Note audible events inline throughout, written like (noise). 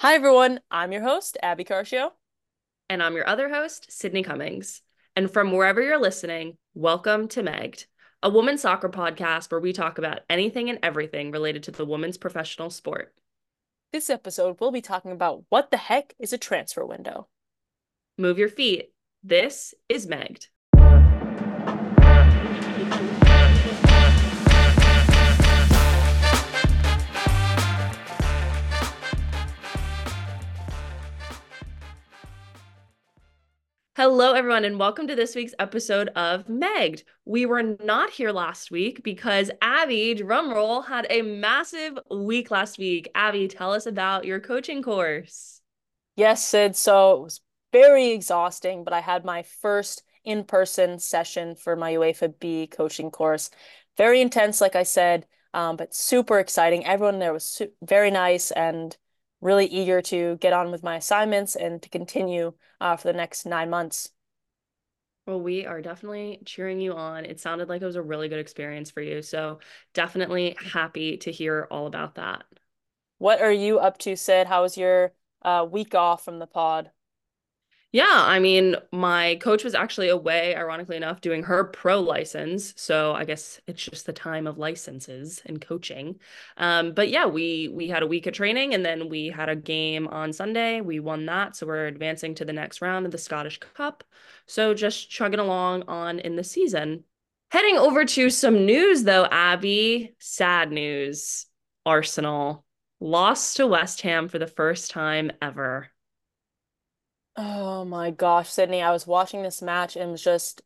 Hi, everyone. I'm your host, Abby Carcio. And I'm your other host, Sydney Cummings. And from wherever you're listening, welcome to Megged, a women's soccer podcast where we talk about anything and everything related to the women's professional sport. This episode, we'll be talking about what the heck is a transfer window. Move your feet. This is Megged. Hello, everyone, and welcome to this week's episode of Megged. We were not here last week because Abby, drumroll, had a massive week last week. Abby, tell us about your coaching course. Yes, Sid. So it was very exhausting, but I had my first in person session for my UEFA B coaching course. Very intense, like I said, um, but super exciting. Everyone there was su- very nice and really eager to get on with my assignments and to continue uh, for the next nine months. Well, we are definitely cheering you on. It sounded like it was a really good experience for you. So, definitely happy to hear all about that. What are you up to, Sid? How was your uh, week off from the pod? Yeah, I mean, my coach was actually away, ironically enough, doing her pro license. So I guess it's just the time of licenses and coaching. Um, but yeah, we we had a week of training and then we had a game on Sunday. We won that, so we're advancing to the next round of the Scottish Cup. So just chugging along on in the season. Heading over to some news though, Abby. Sad news. Arsenal lost to West Ham for the first time ever. Oh my gosh, Sydney, I was watching this match and was just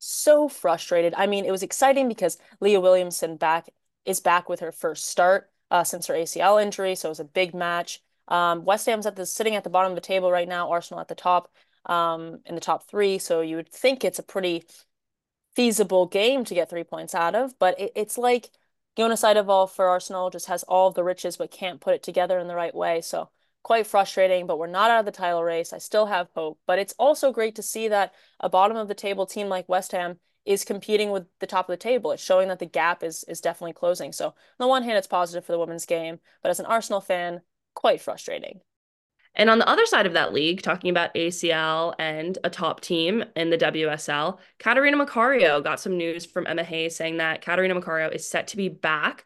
so frustrated. I mean, it was exciting because Leah Williamson back is back with her first start uh, since her ACL injury, so it was a big match. Um, West Ham's at the sitting at the bottom of the table right now, Arsenal at the top, um, in the top three. So you would think it's a pretty feasible game to get three points out of, but it, it's like Jonas Eidevall for Arsenal just has all the riches but can't put it together in the right way. So quite frustrating, but we're not out of the title race. I still have hope. But it's also great to see that a bottom of the table team like West Ham is competing with the top of the table. It's showing that the gap is is definitely closing. So on the one hand, it's positive for the women's game, but as an Arsenal fan, quite frustrating. And on the other side of that league, talking about ACL and a top team in the WSL, Catarina Macario got some news from Emma Hayes saying that Catarina Macario is set to be back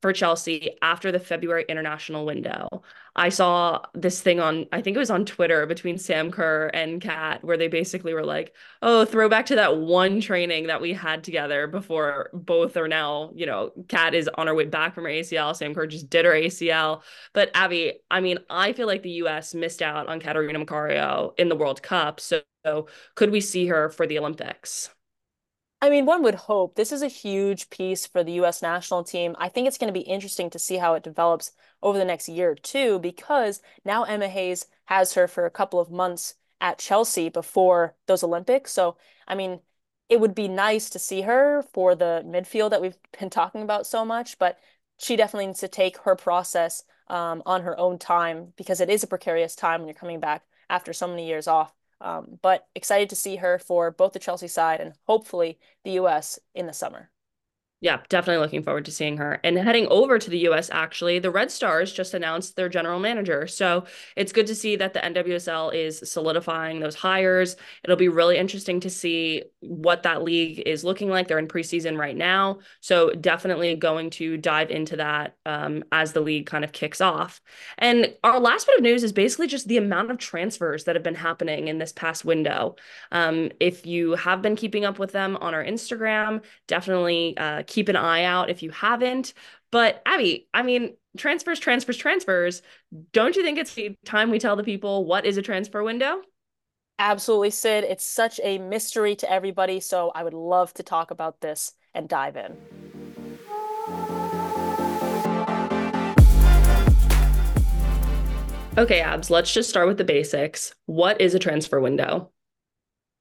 for Chelsea after the February international window. I saw this thing on, I think it was on Twitter between Sam Kerr and Kat, where they basically were like, oh, throwback to that one training that we had together before both are now, you know, Kat is on her way back from her ACL. Sam Kerr just did her ACL. But Abby, I mean, I feel like the US missed out on Catarina Macario in the World Cup. So could we see her for the Olympics? I mean, one would hope this is a huge piece for the US national team. I think it's going to be interesting to see how it develops over the next year or two because now Emma Hayes has her for a couple of months at Chelsea before those Olympics. So, I mean, it would be nice to see her for the midfield that we've been talking about so much, but she definitely needs to take her process um, on her own time because it is a precarious time when you're coming back after so many years off. Um, but excited to see her for both the Chelsea side and hopefully the US in the summer. Yeah, definitely looking forward to seeing her. And heading over to the US, actually, the Red Stars just announced their general manager. So it's good to see that the NWSL is solidifying those hires. It'll be really interesting to see what that league is looking like. They're in preseason right now. So definitely going to dive into that um, as the league kind of kicks off. And our last bit of news is basically just the amount of transfers that have been happening in this past window. Um, if you have been keeping up with them on our Instagram, definitely. Uh, keep an eye out if you haven't. But Abby, I mean, transfers, transfers, transfers. Don't you think it's the time we tell the people what is a transfer window? Absolutely, Sid. It's such a mystery to everybody. So I would love to talk about this and dive in. Okay, Abs, let's just start with the basics. What is a transfer window?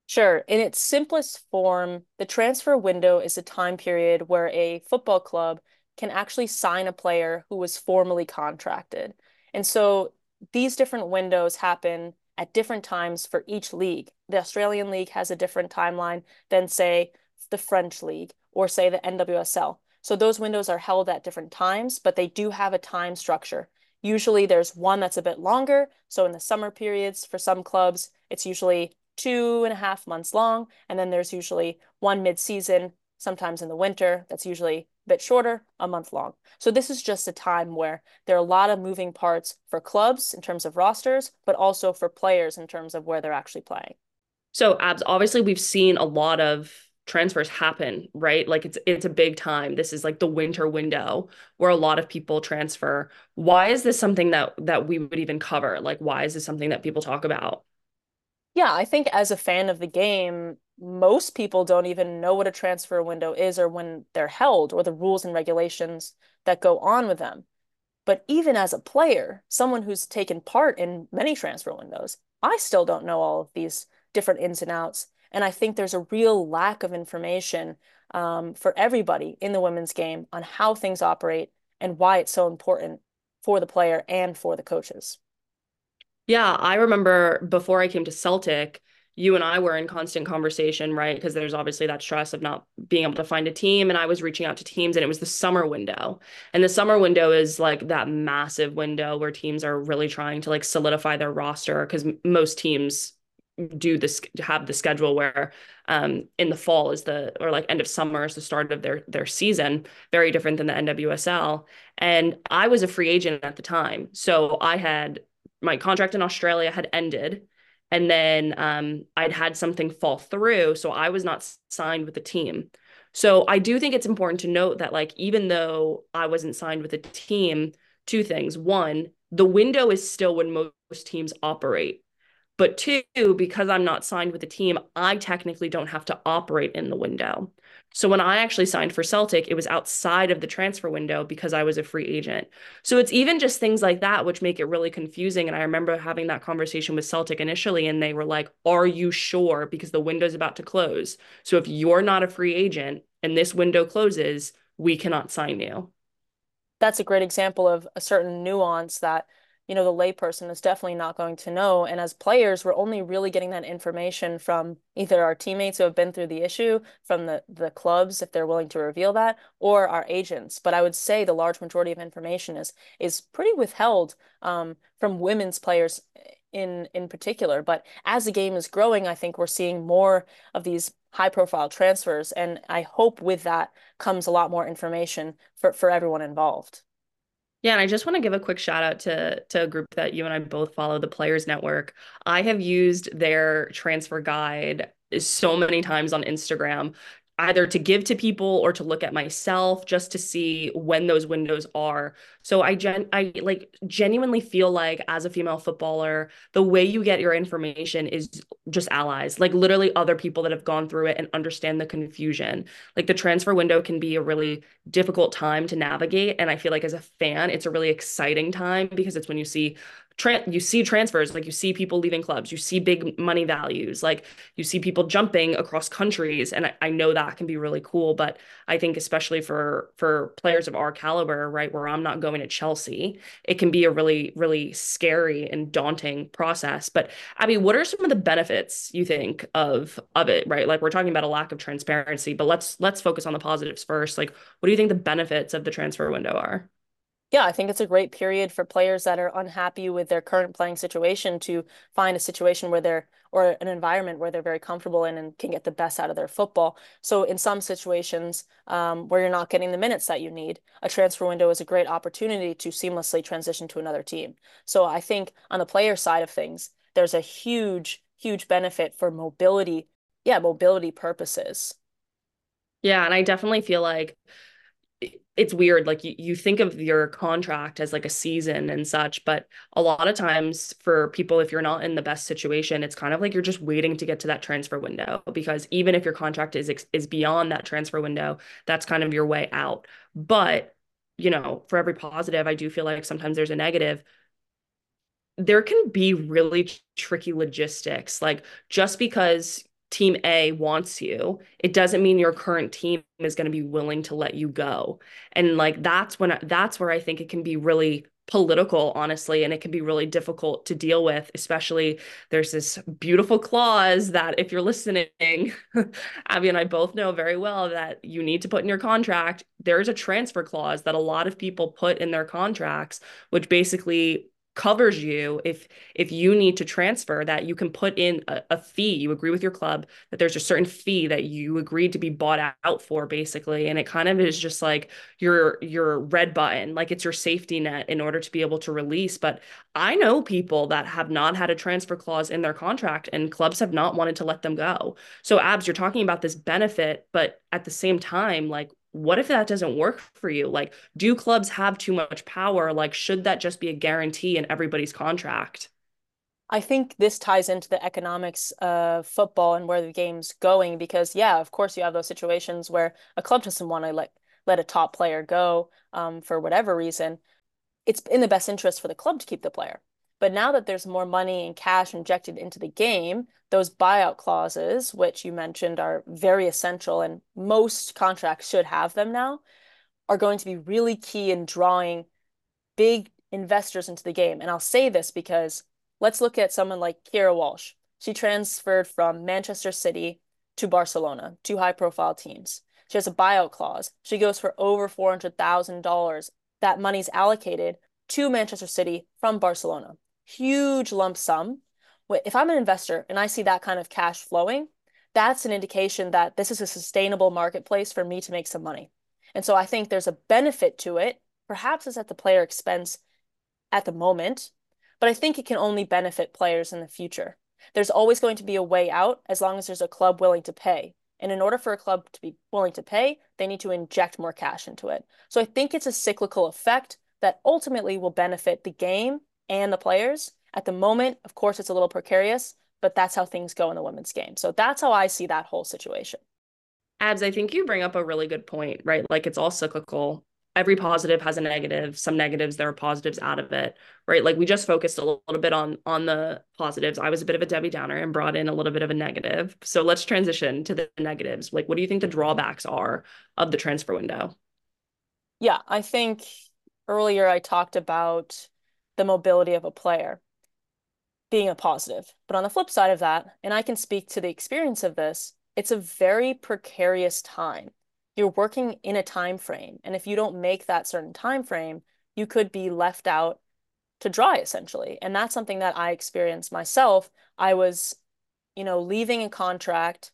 Sure. In its simplest form, the transfer window is a time period where a football club can actually sign a player who was formally contracted. And so these different windows happen at different times for each league. The Australian League has a different timeline than, say, the French League or, say, the NWSL. So those windows are held at different times, but they do have a time structure. Usually there's one that's a bit longer. So in the summer periods for some clubs, it's usually two and a half months long. And then there's usually one mid-season, sometimes in the winter, that's usually a bit shorter, a month long. So this is just a time where there are a lot of moving parts for clubs in terms of rosters, but also for players in terms of where they're actually playing. So, abs, obviously, we've seen a lot of transfers happen, right? Like it's it's a big time. This is like the winter window where a lot of people transfer. Why is this something that that we would even cover? Like why is this something that people talk about? Yeah, I think as a fan of the game, most people don't even know what a transfer window is or when they're held or the rules and regulations that go on with them. But even as a player, someone who's taken part in many transfer windows, I still don't know all of these different ins and outs. And I think there's a real lack of information um, for everybody in the women's game on how things operate and why it's so important for the player and for the coaches. Yeah, I remember before I came to Celtic, you and I were in constant conversation, right? Because there's obviously that stress of not being able to find a team. And I was reaching out to teams, and it was the summer window. And the summer window is like that massive window where teams are really trying to like solidify their roster because most teams do this have the schedule where um in the fall is the or like end of summer is the start of their their season very different than the NWSL and I was a free agent at the time so I had my contract in Australia had ended and then um I'd had something fall through so I was not signed with the team. So I do think it's important to note that like even though I wasn't signed with a team two things. One the window is still when most teams operate but two, because I'm not signed with the team, I technically don't have to operate in the window. So when I actually signed for Celtic, it was outside of the transfer window because I was a free agent. So it's even just things like that which make it really confusing. And I remember having that conversation with Celtic initially, and they were like, Are you sure? Because the window's about to close. So if you're not a free agent and this window closes, we cannot sign you. That's a great example of a certain nuance that you know, the layperson is definitely not going to know. And as players, we're only really getting that information from either our teammates who have been through the issue, from the the clubs if they're willing to reveal that, or our agents. But I would say the large majority of information is is pretty withheld um, from women's players in in particular. But as the game is growing, I think we're seeing more of these high profile transfers, and I hope with that comes a lot more information for for everyone involved. Yeah, and I just want to give a quick shout out to to a group that you and I both follow, the Players Network. I have used their transfer guide so many times on Instagram either to give to people or to look at myself just to see when those windows are. So I gen I like genuinely feel like as a female footballer, the way you get your information is just allies, like literally other people that have gone through it and understand the confusion. Like the transfer window can be a really difficult time to navigate and I feel like as a fan, it's a really exciting time because it's when you see you see transfers like you see people leaving clubs you see big money values like you see people jumping across countries and I, I, know that can be really cool but i think especially for for players of our caliber right where i'm not going to chelsea it can be a really really scary and daunting process. But abby what are some of the benefits you think of of it right? Like we're talking about a lack of transparency but let's let's focus on the positives first. Like what do you think the benefits of the transfer window are yeah, I think it's a great period for players that are unhappy with their current playing situation to find a situation where they're or an environment where they're very comfortable in and can get the best out of their football. So in some situations um, where you're not getting the minutes that you need, a transfer window is a great opportunity to seamlessly transition to another team. So I think on the player side of things, there's a huge, huge benefit for mobility. Yeah, mobility purposes. Yeah, and I definitely feel like it's weird like you, you think of your contract as like a season and such but a lot of times for people if you're not in the best situation it's kind of like you're just waiting to get to that transfer window because even if your contract is is beyond that transfer window that's kind of your way out. But you know for every positive i do feel like sometimes there's a negative. There can be really tricky logistics like just because team A wants you, it doesn't mean your current team is going to be willing to let you go. And like that's when that's where I think it can be really political, honestly, and it can be really difficult to deal with. Especially, there's this beautiful clause that if you're listening, (laughs) Abby and I both know very well that you need to put in your contract. There's a transfer clause that a lot of people put in their contracts, which basically covers you if if you need to transfer that you can put in a, a, fee. You agree with your club that there's a certain fee that you agreed to be bought out for basically and it kind of is just like your your red button like it's your safety net in order to be able to release. But i know people that have not had a transfer clause in their contract and clubs have not wanted to let them go. So abs you're talking about this benefit but at the same time like what if that doesn't work for you? Like, do clubs have too much power? Like, should that just be a guarantee in everybody's contract? I think this ties into the economics of football and where the game's going because, yeah, of course, you have those situations where a club doesn't want to let let a top player go um, for whatever reason. It's in the best interest for the club to keep the player. But now that there's more money and cash injected into the game, those buyout clauses, which you mentioned are very essential and most contracts should have them now, are going to be really key in drawing big investors into the game. And I'll say this because let's look at someone like Keira Walsh. She transferred from Manchester City to Barcelona, two high profile teams. She has a buyout clause. She goes for over $400,000. That money's allocated to Manchester City from Barcelona huge lump sum. If I'm an investor and I see that kind of cash flowing, that's an indication that this is a sustainable marketplace for me to make some money. And so I think there's a benefit to it. Perhaps it's at the player expense at the moment, but I think it can only benefit players in the future. There's always going to be a way out as long as there's a club willing to pay. And in order for a club to be willing to pay, they need to inject more cash into it. So I think it's a cyclical effect that ultimately will benefit the game and the players. At the moment, of course, it's a little precarious, but that's how things go in the women's game. So that's how I see that whole situation. Abs, I think you bring up a really good point, right? Like it's all cyclical. Every positive has a negative. Some negatives, there are positives out of it, right? Like we just focused a little bit on on the positives. I was a bit of a Debbie Downer and brought in a little bit of a negative. So let's transition to the negatives. Like, what do you think the drawbacks are of the transfer window? Yeah, I think earlier I talked about the mobility of a player being a positive. But on the flip side of that, and I can speak to the experience of this, it's a very precarious time. You're working in a time frame, and if you don't make that certain time frame, you could be left out to dry essentially. And that's something that I experienced myself. I was, you know, leaving a contract.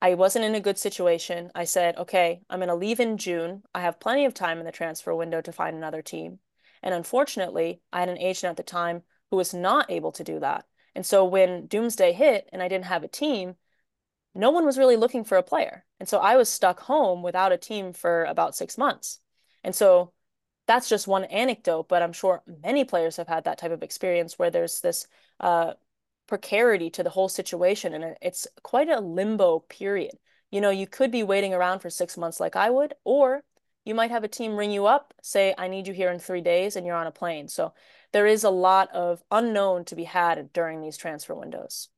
I wasn't in a good situation. I said, okay, I'm going to leave in June. I have plenty of time in the transfer window to find another team. And unfortunately, I had an agent at the time who was not able to do that. And so when doomsday hit and I didn't have a team, no one was really looking for a player. And so I was stuck home without a team for about six months. And so that's just one anecdote, but I'm sure many players have had that type of experience where there's this uh, precarity to the whole situation. And it's quite a limbo period. You know, you could be waiting around for six months like I would, or you might have a team ring you up, say, I need you here in three days, and you're on a plane. So there is a lot of unknown to be had during these transfer windows.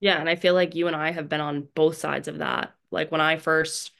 Yeah, and I feel like you and I have been on both sides of that. Like when I first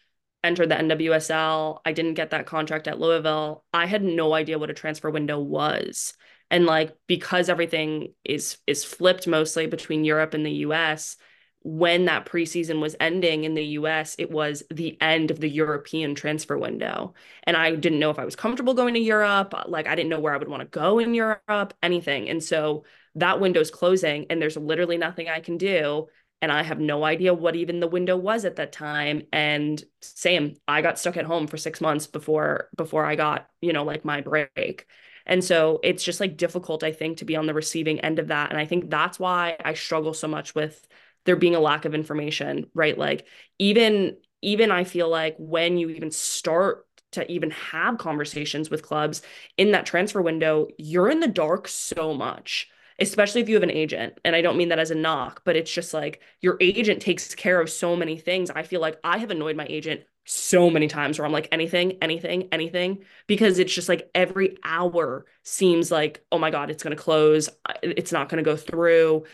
entered the NWSL, I didn't get that contract at Louisville. I had no idea what a transfer window was. And like because everything is is flipped mostly between Europe and the US, when that preseason was ending in the US, it was the end of the European transfer window. And I didn't know if I was comfortable going to Europe. Uh, like, I didn't know where I would want to go in Europe, anything. And so that window's closing, and there's literally nothing I can do. And I have no idea what even the window was at that time. And same, I got stuck at home for six months before before I got, you know, like my break. And so it's just like difficult, I think, to be on the receiving end of that. And I think that's why I struggle so much with there being a lack of information, right? Like even even I feel like when you even start to even have conversations with clubs in that transfer window, you're in the dark so much, especially if you have an agent. And I don't mean that as a knock, but it's just like your agent takes care of so many things. I feel like I have annoyed my agent so many times where I'm like, anything, anything, anything, because it's just like every hour seems like, oh my God, it's going to close. It's not going to go through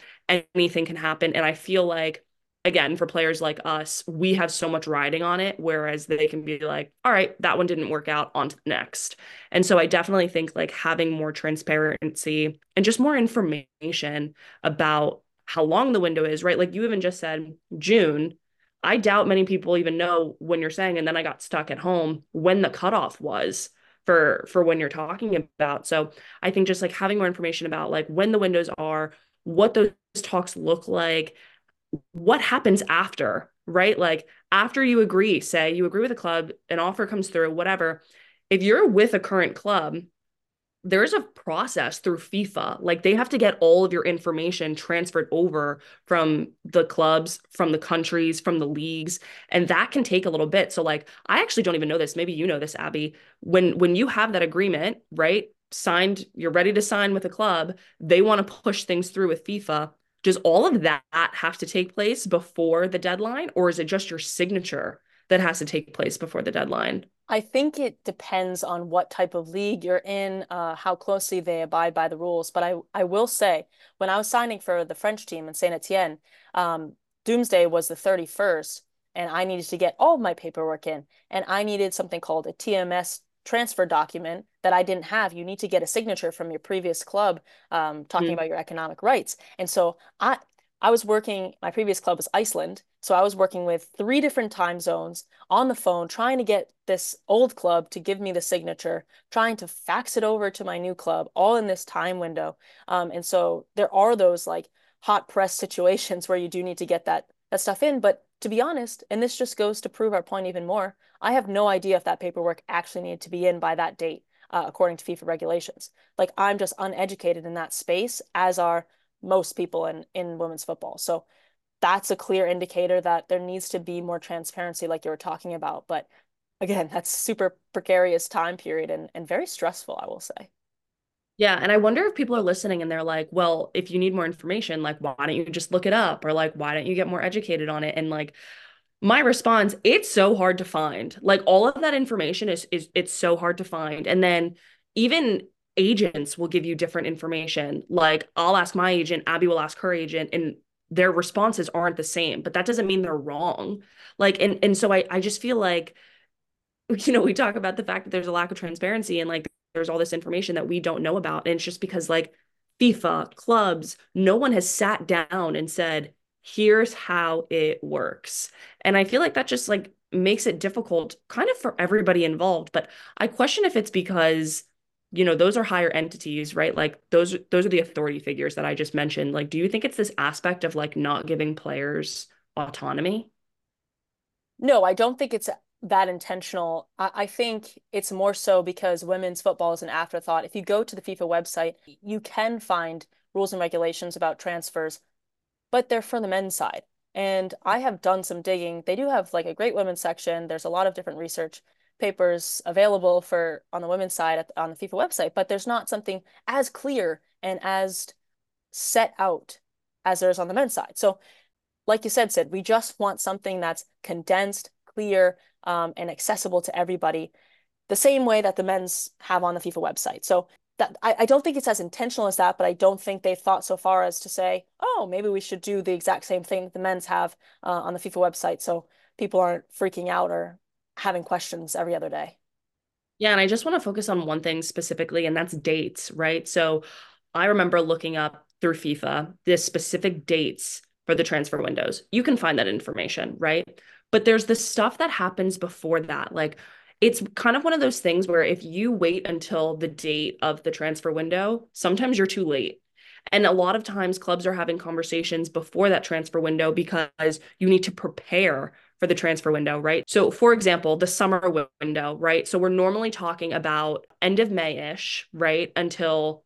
anything can happen. And I feel like again, for players like us, we have so much riding on it, whereas they can be like, all right, that one didn't work out, on to the next. And so I definitely think like having more transparency and just more information about how long the window is, right? Like you even just said June. I doubt many people even know when you're saying, and then I got stuck at home when the cutoff was for for when you're talking about. So I think just like having more information about like when the windows are, what those talks look like, what happens after, right? Like after you agree, say you agree with a club, an offer comes through, whatever. If you're with a current club, there's a process through FIFA. Like they have to get all of your information transferred over from the clubs, from the countries, from the leagues, and that can take a little bit. So like I actually don't even know this. Maybe you know this, Abby. When when you have that agreement, right? Signed, you're ready to sign with a club, they want to push things through with FIFA does all of that have to take place before the deadline, or is it just your signature that has to take place before the deadline? I think it depends on what type of league you're in, uh, how closely they abide by the rules. But I, I will say, when I was signing for the French team in Saint Etienne, um, Doomsday was the 31st, and I needed to get all my paperwork in, and I needed something called a TMS transfer document that I didn't have. You need to get a signature from your previous club um, talking mm-hmm. about your economic rights. And so I I was working, my previous club was Iceland. So I was working with three different time zones on the phone, trying to get this old club to give me the signature, trying to fax it over to my new club, all in this time window. Um, and so there are those like hot press (laughs) situations where you do need to get that that stuff in. But to be honest, and this just goes to prove our point even more, I have no idea if that paperwork actually needed to be in by that date, uh, according to FIFA regulations. Like I'm just uneducated in that space, as are most people in in women's football. So that's a clear indicator that there needs to be more transparency, like you were talking about. But again, that's super precarious time period and, and very stressful, I will say. Yeah. And I wonder if people are listening and they're like, well, if you need more information, like, why don't you just look it up? Or like, why don't you get more educated on it? And like, my response, it's so hard to find. Like all of that information is is it's so hard to find. And then even agents will give you different information. Like I'll ask my agent, Abby will ask her agent, and their responses aren't the same, but that doesn't mean they're wrong. Like, and and so I I just feel like, you know, we talk about the fact that there's a lack of transparency and like there's all this information that we don't know about. And it's just because like FIFA, clubs, no one has sat down and said, here's how it works. And I feel like that just like makes it difficult kind of for everybody involved. But I question if it's because you know those are higher entities right like those those are the authority figures that i just mentioned like do you think it's this aspect of like not giving players autonomy no i don't think it's that intentional. I, I think it's more so because women's football is an afterthought. If you go to the FIFA website, you can find rules and regulations about transfers, but they're for the men's side. And I have done some digging. They do have like a great women's section. There's a lot of different research papers available for on the women's side at, on the FIFA website, but there's not something as clear and as set out as there is on the men's side. So, like you said, Sid, we just want something that's condensed, clear, um, and accessible to everybody, the same way that the men's have on the FIFA website. So that I, I don't think it's as intentional as that, but I don't think they've thought so far as to say, oh, maybe we should do the exact same thing that the men's have uh, on the FIFA website, so people aren't freaking out or having questions every other day. Yeah, and I just want to focus on one thing specifically, and that's dates, right? So I remember looking up through FIFA the specific dates for the transfer windows. You can find that information, right? But there's the stuff that happens before that. Like it's kind of one of those things where if you wait until the date of the transfer window, sometimes you're too late. And a lot of times clubs are having conversations before that transfer window because you need to prepare for the transfer window, right? So, for example, the summer window, right? So, we're normally talking about end of May ish, right? Until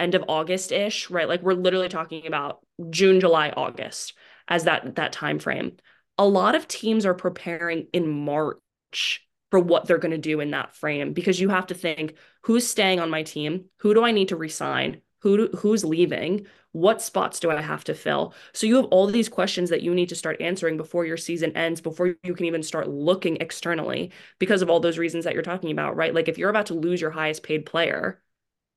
end of August ish, right? Like we're literally talking about June, July, August as that that time frame a lot of teams are preparing in March for what they're going to do in that frame because you have to think who's staying on my team, who do I need to resign, who do, who's leaving, what spots do I have to fill. So you have all these questions that you need to start answering before your season ends, before you can even start looking externally because of all those reasons that you're talking about, right? Like if you're about to lose your highest paid player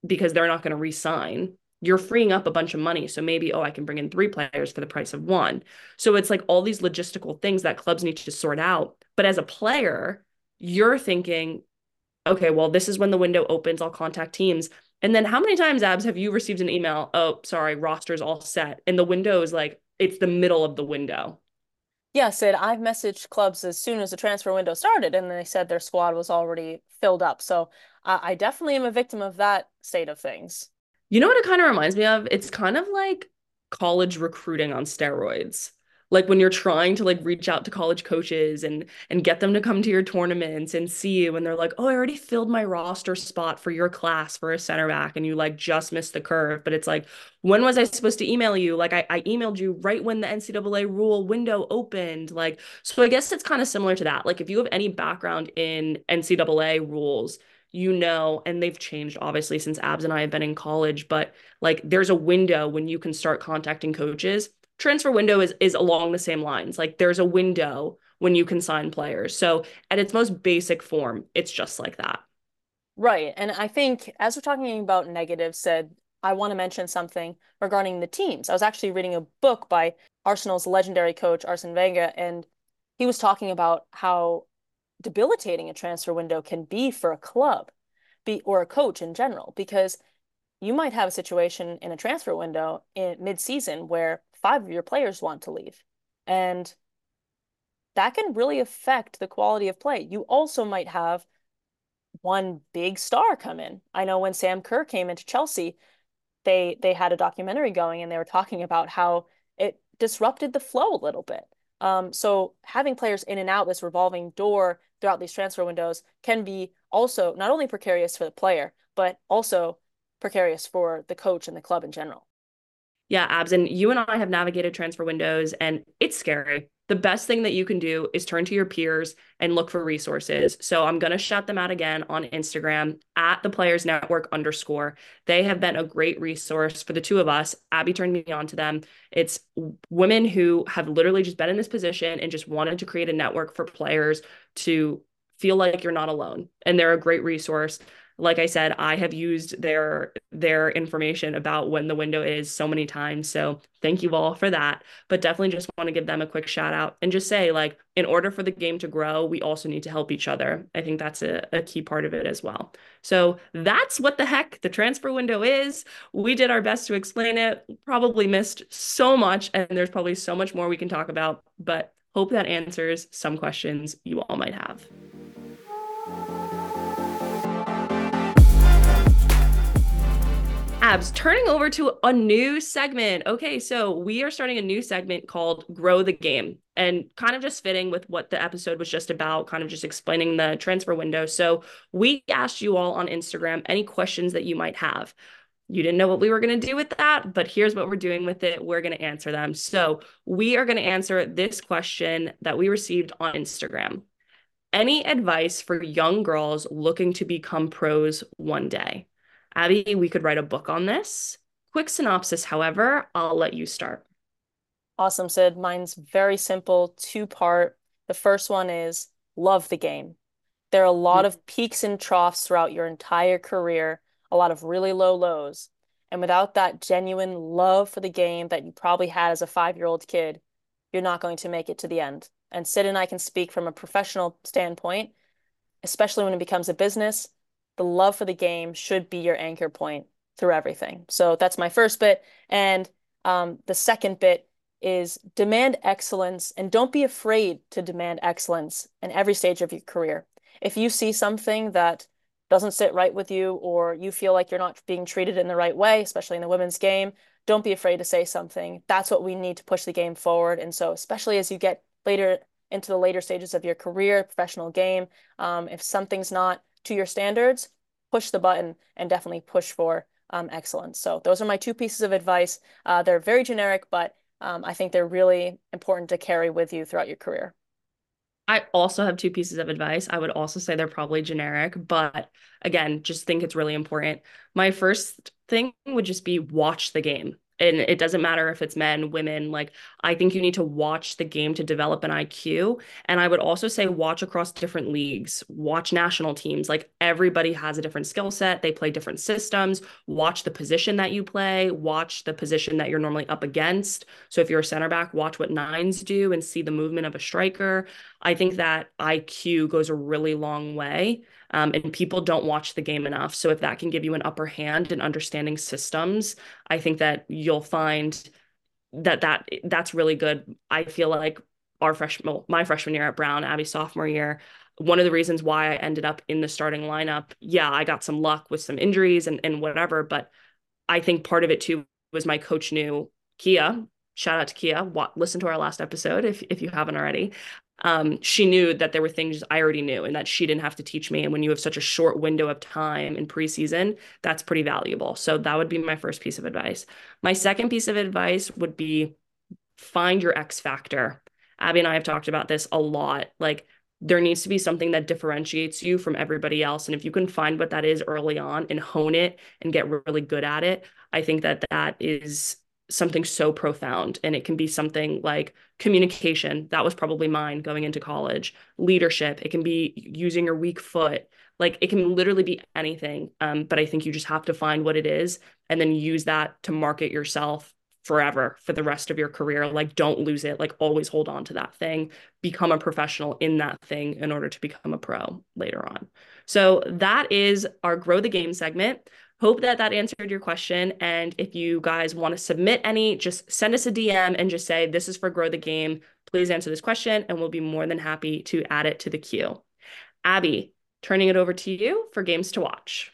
because they're not going to resign, you're freeing up a bunch of money. So maybe, oh, I can bring in three players for the price of one. So it's like all these logistical things that clubs need to sort out. But as a player, you're thinking, okay, well, this is when the window opens. I'll contact teams. And then how many times, Abs, have you received an email? Oh, sorry, roster's all set. And the window is like, it's the middle of the window. Yeah, Sid, I've messaged clubs as soon as the transfer window started, and they said their squad was already filled up. So I definitely am a victim of that state of things. You know what it kind of reminds me of? It's kind of like college recruiting on steroids like when you're trying to like reach out to college coaches and and get them to come to your tournaments and see you and they're like oh i already filled my roster spot for your class for a center back and you like just missed the curve. But it's like when was i supposed to email you? Like i, I emailed you right when the ncaa rule window opened like so i guess it's kind of similar to that. Like if you have any background in ncaa rules you know, and they've changed obviously since Abs and I have been in college, but like there's a window when you can start contacting coaches transfer window is is along the same lines. Like there's a window when you can sign players. So at its most basic form, it's just like that. Right. And I think as we're talking about negatives, said I want to mention something regarding the teams. I was actually reading a book by Arsenal's legendary coach Arsene Wenger, and he was talking about how debilitating a transfer window can be for a club, be or a coach in general, because you might have a situation in a transfer window in mid-season where five of your players want to leave. And that can really affect the quality of play. You also might have one big star come in. I know when Sam Kerr came into Chelsea, they they had a documentary going and they were talking about how it disrupted the flow a little bit. Um, so having players in and out this revolving door throughout these transfer windows can be also not only precarious for the player, but also precarious for the coach and the club in general. Yeah, abs. And you and I have navigated transfer windows, and it's scary. The best thing that you can do is turn to your peers and look for resources. So I'm going to shout them out again on Instagram at the Players Network underscore. They have been a great resource for the two of us. Abby turned me on to them. It's women who have literally just been in this position and just wanted to create a network for players to feel like you're not alone. And they're a great resource like I said, I have used their their information about when the window is so many times. So thank you all for that. But definitely just want to give them a quick shout out and just say, like, in order for the game to grow, we also need to help each other. I think that's a, a key part of it as well. So that's what the heck the transfer window is. We did our best to explain it, probably missed so much, and there's probably so much more we can talk about, but hope that answers some questions you all might have. Turning over to a new segment. Okay, so we are starting a new segment called Grow the Game and kind of just fitting with what the episode was just about, kind of just explaining the transfer window. So we asked you all on Instagram any questions that you might have. You didn't know what we were going to do with that, but here's what we're doing with it. We're going to answer them. So we are going to answer this question that we received on Instagram. Any advice for young girls looking to become pros one day? Abby, we could write a book on this. Quick synopsis, however, I'll let you start. Awesome, Sid. Mine's very simple, two part. The first one is love the game. There are a lot of peaks and troughs throughout your entire career, a lot of really low lows. And without that genuine love for the game that you probably had as a five year old kid, you're not going to make it to the end. And Sid and I can speak from a professional standpoint, especially when it becomes a business the love for the game should be your anchor point through everything. So that's my first bit. And um, the second bit is demand excellence and don't be afraid to demand excellence in every stage of your career. If you see something that doesn't sit right with you or you feel like you're not being treated in the right way, especially in the women's game, don't be afraid to say something. That's what we need to push the game forward. And so, especially as you get later into the later stages of your career, professional game, um, if something's not to your standards, push the button and definitely push for um, excellence. So those are my two pieces of advice. Uh, they're very generic, but um, I think they're really important to carry with you throughout your career. I also have two pieces of advice. I would also say they're probably generic, but again, just think it's really important. My first thing would just be watch the game. And it doesn't matter if it's men, women. Like, I think you need to watch the game to develop an IQ. And I would also say watch across different leagues, watch national teams. Like, everybody has a different skill set, they play different systems. Watch the position that you play, watch the position that you're normally up against. So, if you're a center back, watch what nines do and see the movement of a striker. I think that IQ goes a really long way. Um, and people don't watch the game enough. So if that can give you an upper hand in understanding systems, I think that you'll find that that that's really good. I feel like our freshman, my freshman year at Brown, Abby's sophomore year, one of the reasons why I ended up in the starting lineup, yeah, I got some luck with some injuries and, and whatever, but I think part of it too was my coach knew Kia. Shout out to Kia. Listen to our last episode if if you haven't already um, she knew that there were things I already knew and that she didn't have to teach me. And when you have such a short window of time in preseason, that's pretty valuable. So that would be my first piece of advice. My second piece of advice would be find your X factor. Abby and I have talked about this a lot. Like, there needs to be something that differentiates you from everybody else. And if you can find what that is early on and hone it and get really good at it, I think that that is something so profound and it can be something like communication. That was probably mine going into college. Leadership it can be using your weak foot. Like it can literally be anything um, but i think you just have to find what it is and then use that to market yourself forever for the rest of your career. Like don't lose it. Like always hold on to that thing. Become a professional in that thing in order to become a pro later on. So that is our grow the game segment Hope that that answered your question. And if you guys want to submit any, just send us a DM and just say, this is for Grow the Game. Please answer this question, and we'll be more than happy to add it to the queue. Abby, turning it over to you for games to watch.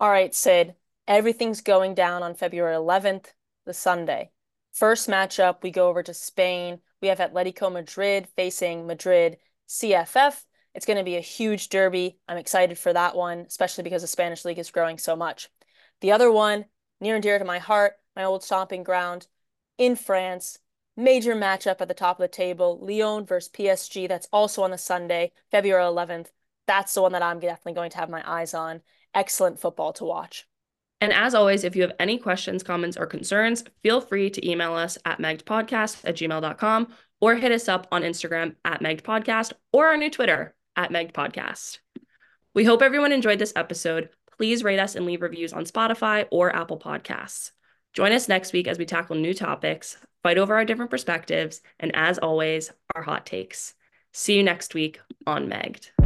All right, Sid. Everything's going down on February 11th, the Sunday. First matchup, we go over to Spain. We have Atletico Madrid facing Madrid CFF. It's going to be a huge derby. I'm excited for that one, especially because the Spanish league is growing so much. The other one, near and dear to my heart, my old stomping ground in France, major matchup at the top of the table, Lyon versus PSG. That's also on the Sunday, February 11th. That's the one that I'm definitely going to have my eyes on. Excellent football to watch. And as always, if you have any questions, comments, or concerns, feel free to email us at megpodcast at gmail.com or hit us up on Instagram at megpodcast or our new Twitter at Meg Podcast. We hope everyone enjoyed this episode. Please rate us and leave reviews on Spotify or Apple Podcasts. Join us next week as we tackle new topics, fight over our different perspectives, and as always, our hot takes. See you next week on Megged.